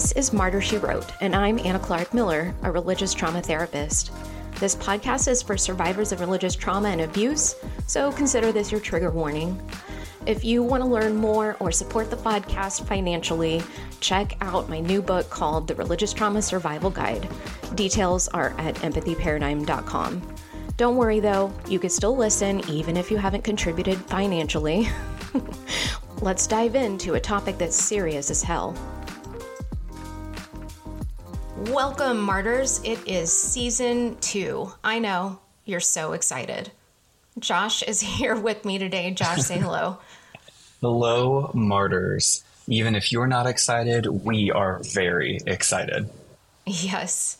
This is Martyr She Wrote, and I'm Anna Clark Miller, a religious trauma therapist. This podcast is for survivors of religious trauma and abuse, so consider this your trigger warning. If you want to learn more or support the podcast financially, check out my new book called The Religious Trauma Survival Guide. Details are at empathyparadigm.com. Don't worry though, you can still listen even if you haven't contributed financially. Let's dive into a topic that's serious as hell. Welcome, martyrs. It is season two. I know you're so excited. Josh is here with me today. Josh, say hello. hello, martyrs. Even if you're not excited, we are very excited. Yes.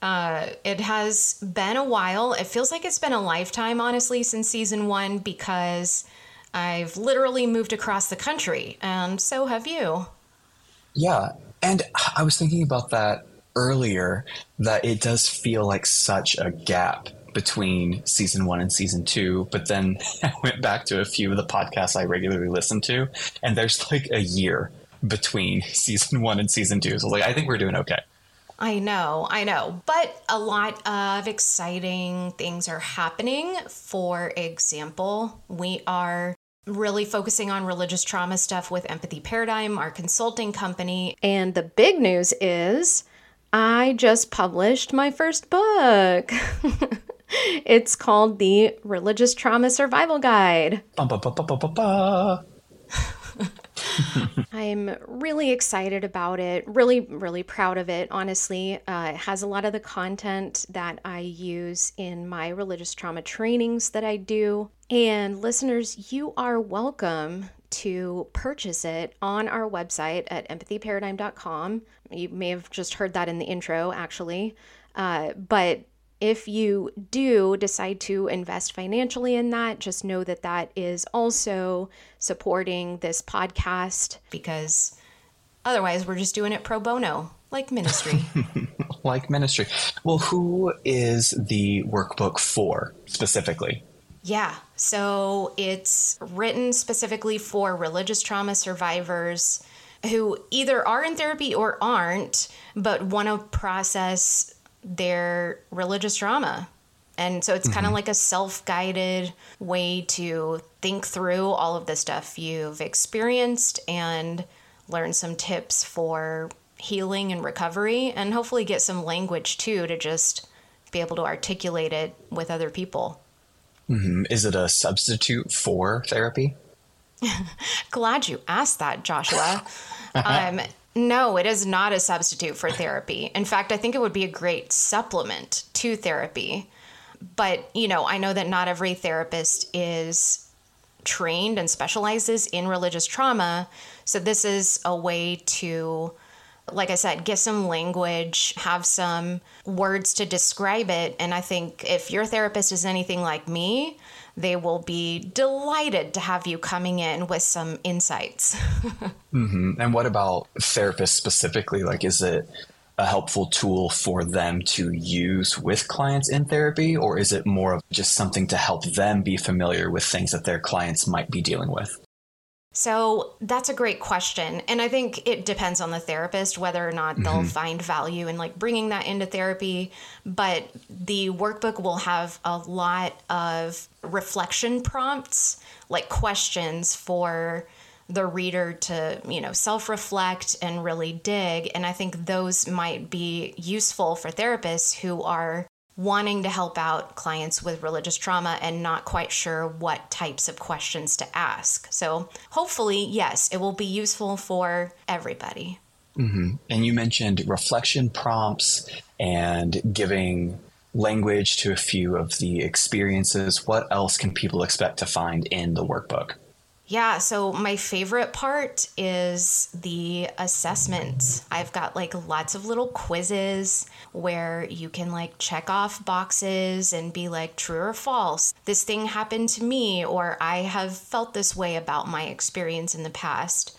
Uh, it has been a while. It feels like it's been a lifetime, honestly, since season one because I've literally moved across the country, and so have you. Yeah. And I was thinking about that earlier, that it does feel like such a gap between season one and season two. But then I went back to a few of the podcasts I regularly listen to, and there's like a year between season one and season two. So, like, I think we're doing okay. I know, I know. But a lot of exciting things are happening. For example, we are really focusing on religious trauma stuff with Empathy Paradigm, our consulting company. And the big news is I just published my first book. it's called The Religious Trauma Survival Guide. Ba, ba, ba, I'm really excited about it, really, really proud of it, honestly. Uh, it has a lot of the content that I use in my religious trauma trainings that I do. And listeners, you are welcome to purchase it on our website at empathyparadigm.com. You may have just heard that in the intro, actually. Uh, but if you do decide to invest financially in that, just know that that is also supporting this podcast because otherwise we're just doing it pro bono, like ministry. like ministry. Well, who is the workbook for specifically? Yeah, so it's written specifically for religious trauma survivors who either are in therapy or aren't, but want to process their religious trauma. And so it's mm-hmm. kind of like a self guided way to think through all of the stuff you've experienced and learn some tips for healing and recovery, and hopefully get some language too to just be able to articulate it with other people. Mm-hmm. Is it a substitute for therapy? Glad you asked that, Joshua. um, no, it is not a substitute for therapy. In fact, I think it would be a great supplement to therapy. But, you know, I know that not every therapist is trained and specializes in religious trauma. So, this is a way to, like I said, get some language, have some words to describe it. And I think if your therapist is anything like me, they will be delighted to have you coming in with some insights. mm-hmm. And what about therapists specifically? Like, is it a helpful tool for them to use with clients in therapy, or is it more of just something to help them be familiar with things that their clients might be dealing with? So that's a great question. And I think it depends on the therapist whether or not they'll mm-hmm. find value in like bringing that into therapy. But the workbook will have a lot of reflection prompts, like questions for the reader to, you know, self reflect and really dig. And I think those might be useful for therapists who are wanting to help out clients with religious trauma and not quite sure what types of questions to ask. So, hopefully, yes, it will be useful for everybody. Mm-hmm. And you mentioned reflection prompts and giving language to a few of the experiences. What else can people expect to find in the workbook? Yeah, so my favorite part is the assessments. I've got like lots of little quizzes where you can like check off boxes and be like true or false. This thing happened to me, or I have felt this way about my experience in the past.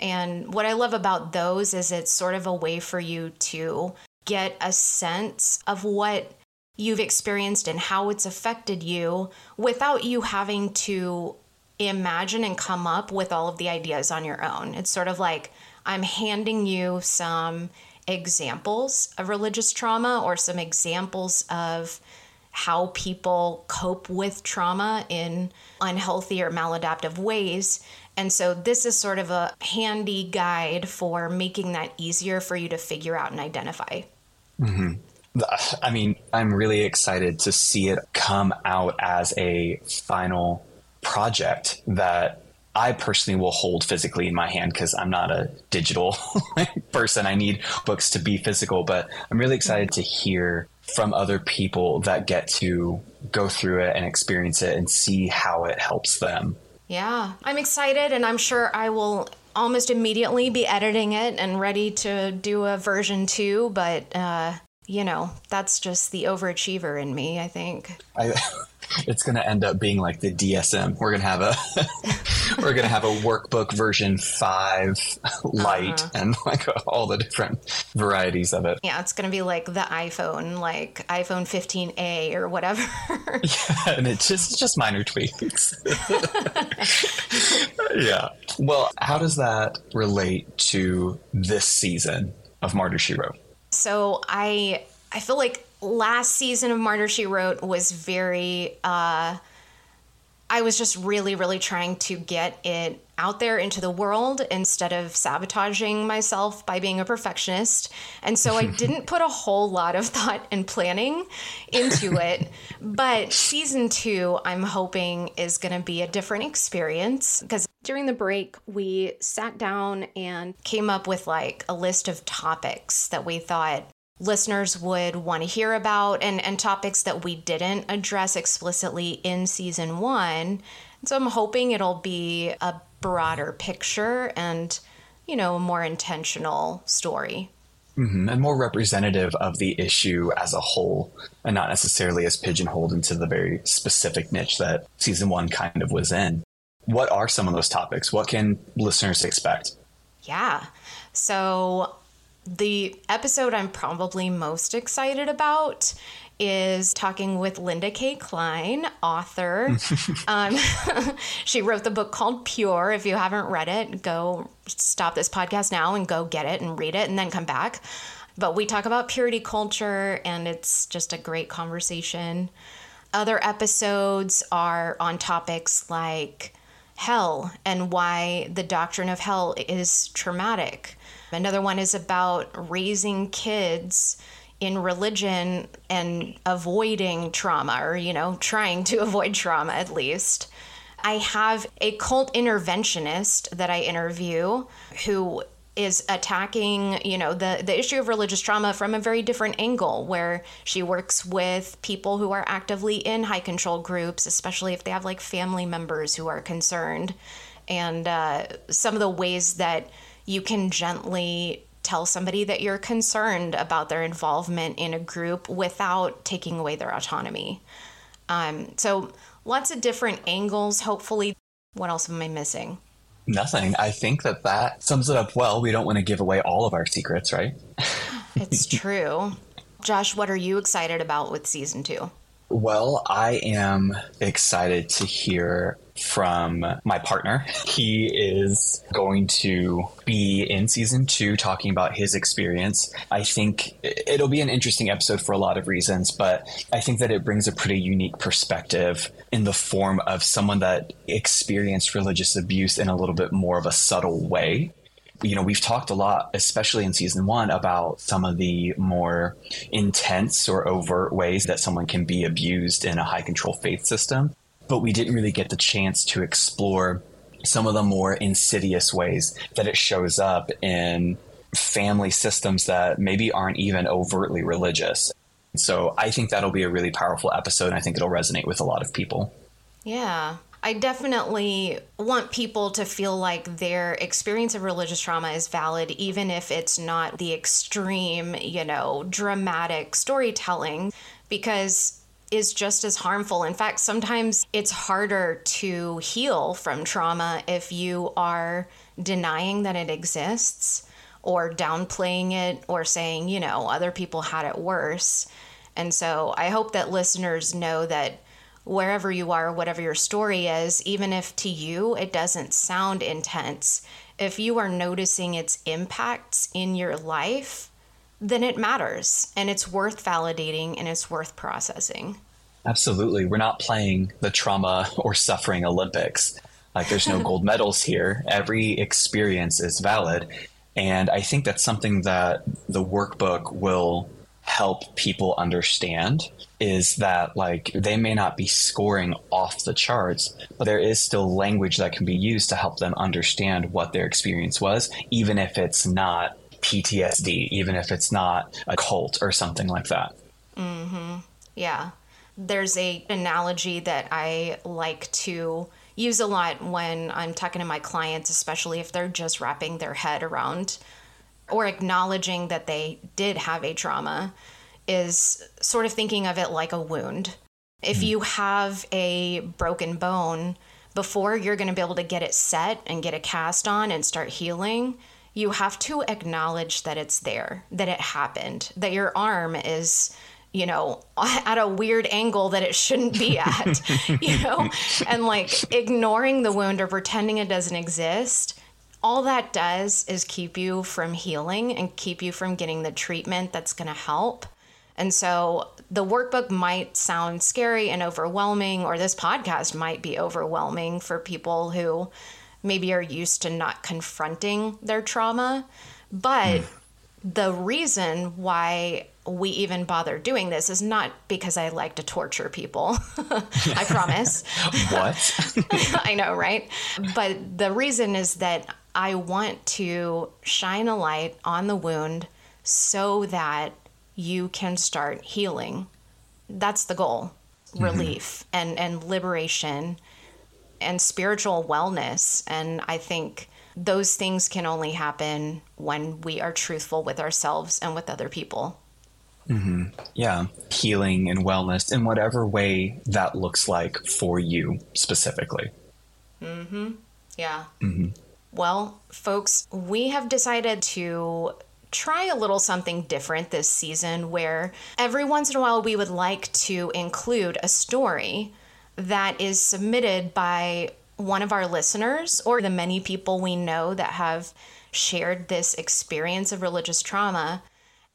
And what I love about those is it's sort of a way for you to get a sense of what you've experienced and how it's affected you without you having to imagine and come up with all of the ideas on your own. It's sort of like I'm handing you some examples of religious trauma or some examples of how people cope with trauma in unhealthy or maladaptive ways. And so, this is sort of a handy guide for making that easier for you to figure out and identify. Mm-hmm. I mean, I'm really excited to see it come out as a final project that I personally will hold physically in my hand because I'm not a digital person. I need books to be physical, but I'm really excited to hear from other people that get to go through it and experience it and see how it helps them. Yeah, I'm excited, and I'm sure I will almost immediately be editing it and ready to do a version two, but uh, you know, that's just the overachiever in me, I think. I, it's going to end up being like the DSM. We're going to have a we're going to have a workbook version 5 light uh-huh. and like all the different varieties of it. Yeah, it's going to be like the iPhone, like iPhone 15A or whatever. yeah, and it's just just minor tweaks. yeah. Well, how does that relate to this season of Martyr She Wrote? So I I feel like last season of Martyr She Wrote was very uh I was just really, really trying to get it out there into the world instead of sabotaging myself by being a perfectionist. And so I didn't put a whole lot of thought and planning into it. but season two, I'm hoping, is going to be a different experience because during the break, we sat down and came up with like a list of topics that we thought listeners would want to hear about and, and topics that we didn't address explicitly in season one. So I'm hoping it'll be a broader picture and, you know, a more intentional story. Mm-hmm. And more representative of the issue as a whole, and not necessarily as pigeonholed into the very specific niche that season one kind of was in. What are some of those topics? What can listeners expect? Yeah. So the episode I'm probably most excited about is talking with Linda K. Klein, author. um, she wrote the book called Pure. If you haven't read it, go stop this podcast now and go get it and read it and then come back. But we talk about purity culture, and it's just a great conversation. Other episodes are on topics like hell and why the doctrine of hell is traumatic Another one is about raising kids in religion and avoiding trauma, or, you know, trying to avoid trauma at least. I have a cult interventionist that I interview who is attacking, you know, the, the issue of religious trauma from a very different angle, where she works with people who are actively in high control groups, especially if they have like family members who are concerned. And uh, some of the ways that you can gently tell somebody that you're concerned about their involvement in a group without taking away their autonomy. Um, so, lots of different angles, hopefully. What else am I missing? Nothing. I think that that sums it up well. We don't want to give away all of our secrets, right? it's true. Josh, what are you excited about with season two? Well, I am excited to hear from my partner. He is going to be in season two talking about his experience. I think it'll be an interesting episode for a lot of reasons, but I think that it brings a pretty unique perspective in the form of someone that experienced religious abuse in a little bit more of a subtle way you know, we've talked a lot, especially in season one, about some of the more intense or overt ways that someone can be abused in a high control faith system but we didn't really get the chance to explore some of the more insidious ways that it shows up in family systems that maybe aren't even overtly religious. So I think that'll be a really powerful episode. I think it'll resonate with a lot of people. Yeah. I definitely want people to feel like their experience of religious trauma is valid, even if it's not the extreme, you know, dramatic storytelling, because is just as harmful. In fact, sometimes it's harder to heal from trauma if you are denying that it exists or downplaying it or saying, you know, other people had it worse. And so I hope that listeners know that wherever you are, whatever your story is, even if to you it doesn't sound intense, if you are noticing its impacts in your life, then it matters and it's worth validating and it's worth processing. Absolutely. We're not playing the trauma or suffering Olympics. Like there's no gold medals here. Every experience is valid. And I think that's something that the workbook will help people understand is that like they may not be scoring off the charts, but there is still language that can be used to help them understand what their experience was, even if it's not PTSD, even if it's not a cult or something like that. Mm-hmm. Yeah. There's a analogy that I like to use a lot when I'm talking to my clients, especially if they're just wrapping their head around or acknowledging that they did have a trauma, is sort of thinking of it like a wound. If you have a broken bone, before you're going to be able to get it set and get a cast on and start healing, you have to acknowledge that it's there, that it happened, that your arm is you know, at a weird angle that it shouldn't be at, you know, and like ignoring the wound or pretending it doesn't exist. All that does is keep you from healing and keep you from getting the treatment that's going to help. And so the workbook might sound scary and overwhelming, or this podcast might be overwhelming for people who maybe are used to not confronting their trauma. But mm. the reason why we even bother doing this is not because I like to torture people. I promise. what? I know, right? But the reason is that I want to shine a light on the wound so that you can start healing. That's the goal. Mm-hmm. Relief and and liberation and spiritual wellness and I think those things can only happen when we are truthful with ourselves and with other people. Mm-hmm. Yeah, healing and wellness in whatever way that looks like for you specifically. Mm-hmm. Yeah. Mm-hmm. Well, folks, we have decided to try a little something different this season where every once in a while we would like to include a story that is submitted by one of our listeners or the many people we know that have shared this experience of religious trauma.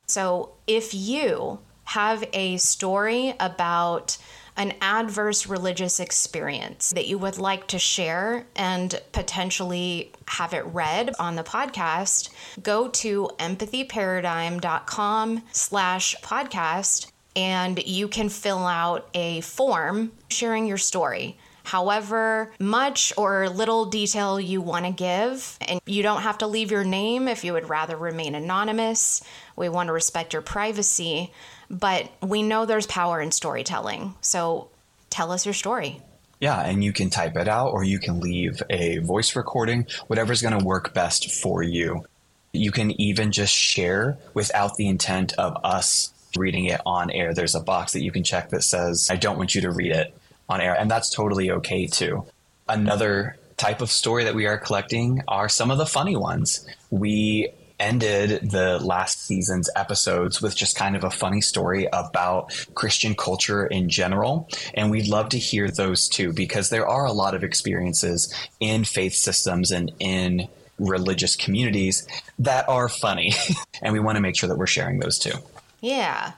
So if you have a story about an adverse religious experience that you would like to share and potentially have it read on the podcast, go to empathyparadigm.com slash podcast and you can fill out a form sharing your story however much or little detail you want to give. And you don't have to leave your name if you would rather remain anonymous. We want to respect your privacy, but we know there's power in storytelling. So tell us your story. Yeah, and you can type it out or you can leave a voice recording, whatever's going to work best for you. You can even just share without the intent of us reading it on air. There's a box that you can check that says, I don't want you to read it on air, and that's totally okay too. Another type of story that we are collecting are some of the funny ones. We ended the last season's episodes with just kind of a funny story about Christian culture in general. And we'd love to hear those too, because there are a lot of experiences in faith systems and in religious communities that are funny. and we want to make sure that we're sharing those too. Yeah.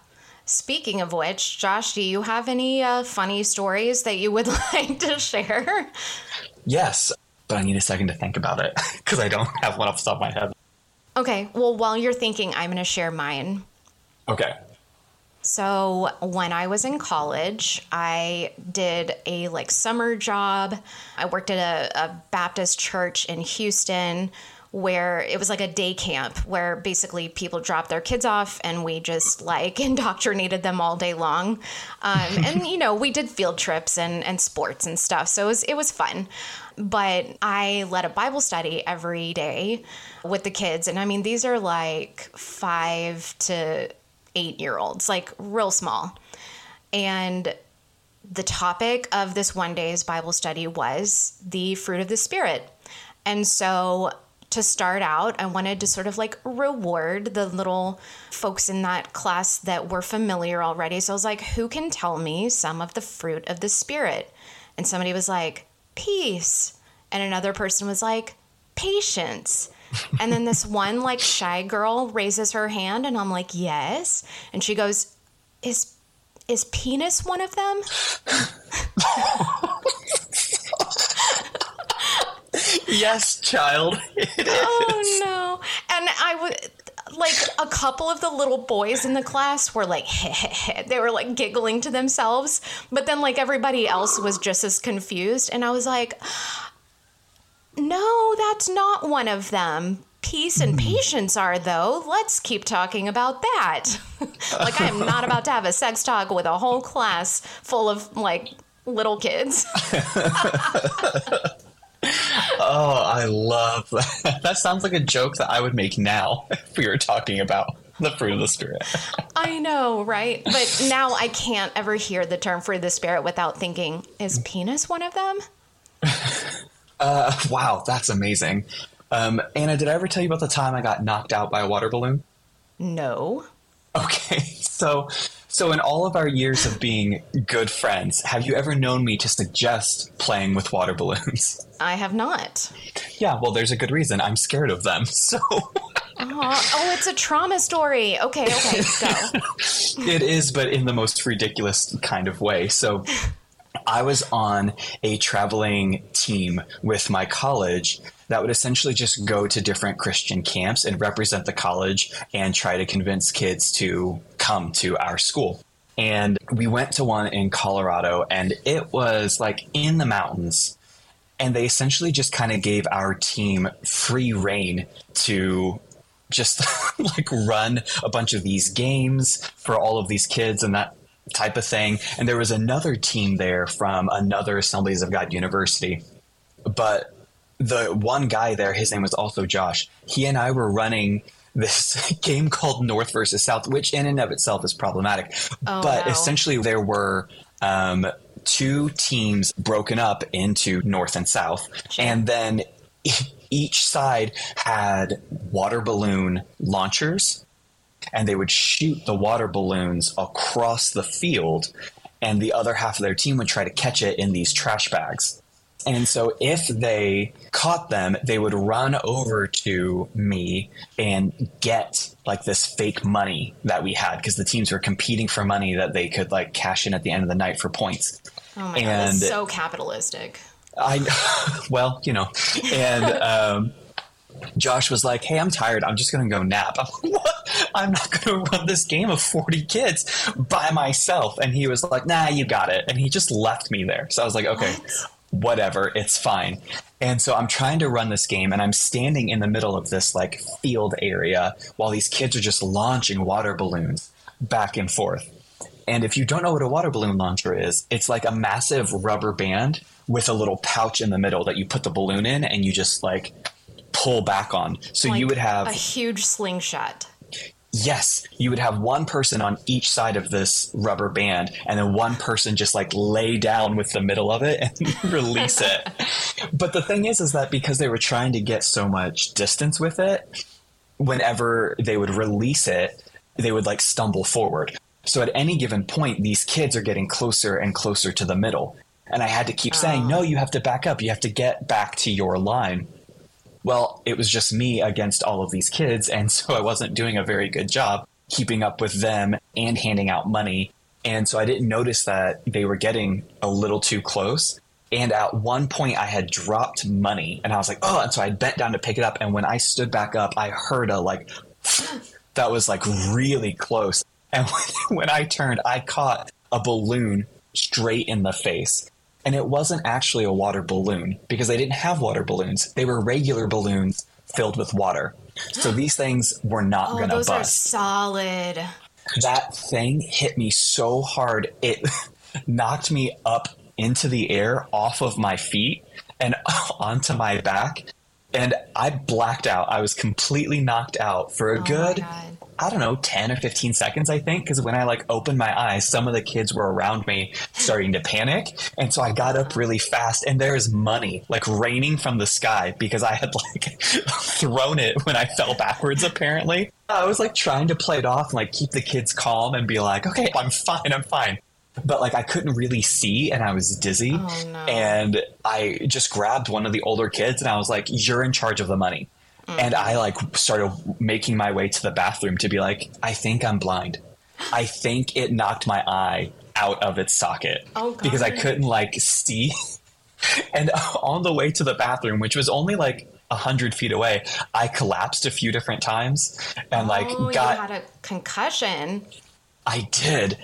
Speaking of which, Josh, do you have any uh, funny stories that you would like to share? Yes, but I need a second to think about it because I don't have one off the top of my head. Okay, well, while you're thinking, I'm going to share mine. Okay. So, when I was in college, I did a like summer job. I worked at a, a Baptist church in Houston where it was like a day camp where basically people dropped their kids off and we just like indoctrinated them all day long. Um, and you know, we did field trips and, and sports and stuff. So it was, it was fun. But I led a Bible study every day with the kids. And I mean, these are like five to eight year olds, like real small. And the topic of this one day's Bible study was the fruit of the Spirit. And so to start out, I wanted to sort of like reward the little folks in that class that were familiar already. So I was like, who can tell me some of the fruit of the Spirit? And somebody was like, peace. And another person was like, patience. And then this one like shy girl raises her hand and I'm like, "Yes." And she goes, "Is is penis one of them?" yes, child. oh no. And I would like a couple of the little boys in the class were like they were like giggling to themselves. But then like everybody else was just as confused. And i was like no that's not one of them. Peace and hmm. patience are though. Let's keep talking about that. Like i am not about to have a sex talk with a whole class full of like little kids oh, I love that. That sounds like a joke that I would make now if we were talking about the fruit of the spirit. I know, right? But now I can't ever hear the term fruit of the spirit without thinking, is penis one of them? Uh, wow, that's amazing. Um, Anna, did I ever tell you about the time I got knocked out by a water balloon? No. Okay, so so, in all of our years of being good friends, have you ever known me to suggest playing with water balloons? I have not. Yeah, well, there's a good reason. I'm scared of them. So. oh, it's a trauma story. Okay, okay, go. it is, but in the most ridiculous kind of way. So. I was on a traveling team with my college that would essentially just go to different Christian camps and represent the college and try to convince kids to come to our school. And we went to one in Colorado, and it was like in the mountains. And they essentially just kind of gave our team free rein to just like run a bunch of these games for all of these kids and that type of thing. And there was another team there from another Assemblies of God university. But the one guy there, his name was also Josh. He and I were running this game called North versus South, which in and of itself is problematic. Oh, but wow. essentially, there were um, two teams broken up into North and South, and then each side had water balloon launchers, and they would shoot the water balloons across the field, and the other half of their team would try to catch it in these trash bags. And so if they caught them, they would run over to me and get like this fake money that we had because the teams were competing for money that they could like cash in at the end of the night for points. Oh my and god, that's so capitalistic. I well, you know, and um, Josh was like, "Hey, I'm tired. I'm just going to go nap." I'm like, "What? I'm not going to run this game of 40 kids by myself." And he was like, "Nah, you got it." And he just left me there. So I was like, "Okay, what? Whatever, it's fine. And so I'm trying to run this game and I'm standing in the middle of this like field area while these kids are just launching water balloons back and forth. And if you don't know what a water balloon launcher is, it's like a massive rubber band with a little pouch in the middle that you put the balloon in and you just like pull back on. So like you would have a huge slingshot. Yes, you would have one person on each side of this rubber band, and then one person just like lay down with the middle of it and release it. But the thing is, is that because they were trying to get so much distance with it, whenever they would release it, they would like stumble forward. So at any given point, these kids are getting closer and closer to the middle. And I had to keep saying, oh. no, you have to back up. You have to get back to your line. Well, it was just me against all of these kids, and so I wasn't doing a very good job keeping up with them and handing out money. And so I didn't notice that they were getting a little too close. And at one point, I had dropped money, and I was like, "Oh!" And so I bent down to pick it up. And when I stood back up, I heard a like that was like really close. And when, I turned, I caught a balloon straight in the face. And it wasn't actually a water balloon because they didn't have water balloons. They were regular balloons filled with water. So these things were not oh, going to bust. Those are solid. That thing hit me so hard. It knocked me up into the air off of my feet and onto my back. And I blacked out. I was completely knocked out for a oh good I don't know, 10 or 15 seconds, I think. Because when I like opened my eyes, some of the kids were around me starting to panic. And so I got up really fast and there is money like raining from the sky because I had like thrown it when I fell backwards, apparently. I was like trying to play it off and like keep the kids calm and be like, okay, I'm fine, I'm fine. but like I couldn't really see and I was dizzy. Oh, no. And I just grabbed one of the older kids and I was like, You're in charge of the money. And I like started making my way to the bathroom to be like, I think I'm blind. I think it knocked my eye out of its socket Oh, God. because I couldn't like see. and on the way to the bathroom, which was only like a hundred feet away, I collapsed a few different times and like oh, got you had a concussion. I did.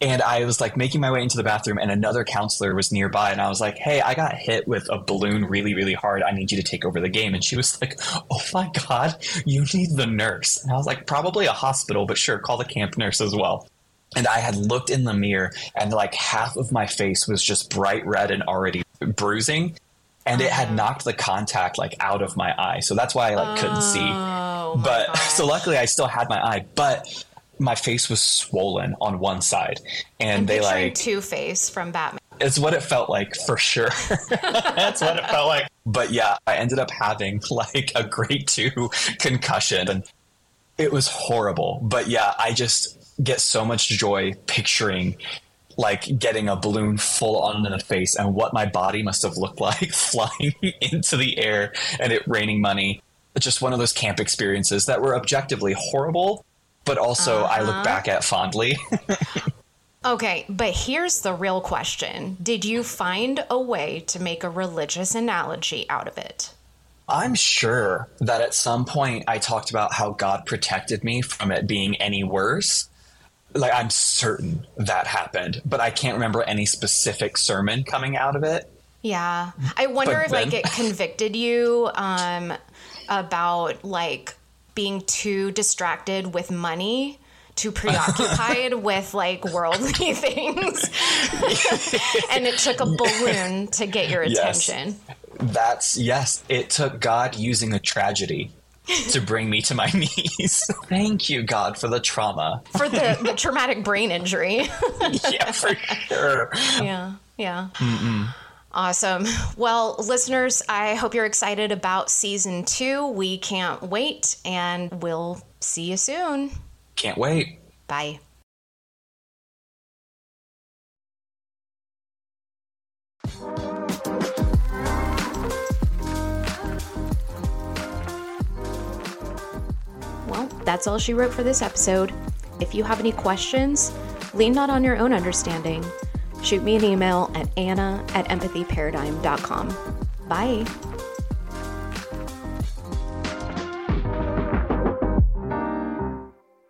And I was like making my way into the bathroom, and another counselor was nearby. And I was like, Hey, I got hit with a balloon really, really hard. I need you to take over the game. And she was like, Oh my God, you need the nurse. And I was like, Probably a hospital, but sure, call the camp nurse as well. And I had looked in the mirror, and like half of my face was just bright red and already bruising. And it had uh-huh. knocked the contact like out of my eye. So that's why I like couldn't see Oh, but so luckily I still had my eye, but my face was swollen on one side, and they like Two Face from Batman. it's what it felt like for sure. That's what it felt like. But yeah, I ended up having like a grade two concussion, and it was horrible. But yeah, I just get so much joy picturing like getting a balloon full on in the face and what my body must have looked like flying into the air and it raining money. It's just one of those camp experiences that were objectively horrible, but also I look back at fondly. Okay, but here's the real question Did you find a way to make a religious analogy out of it? I'm sure that at some point I talked about how God protected me from it being any worse. Like, I'm certain that happened, but I can't remember any specific sermon coming out of it. Yeah. I wonder But if like it convicted you um about like being too distracted with money, too preoccupied with like worldly things. and it took a balloon to get your Yes. attention. That's, yes, it took God using a tragedy to bring me to my knees. Thank you, God, for the trauma. For the, the traumatic brain injury. yeah, for sure. yeah. Yeah. Awesome. Well, listeners, I hope you're excited about season two. We can't wait, and we'll see you soon. Can't wait. Bye. Well, that's all she wrote for this episode. If you have any questions, lean not on your own understanding. Shoot me an email at anna at empathyparadigm.com. Bye.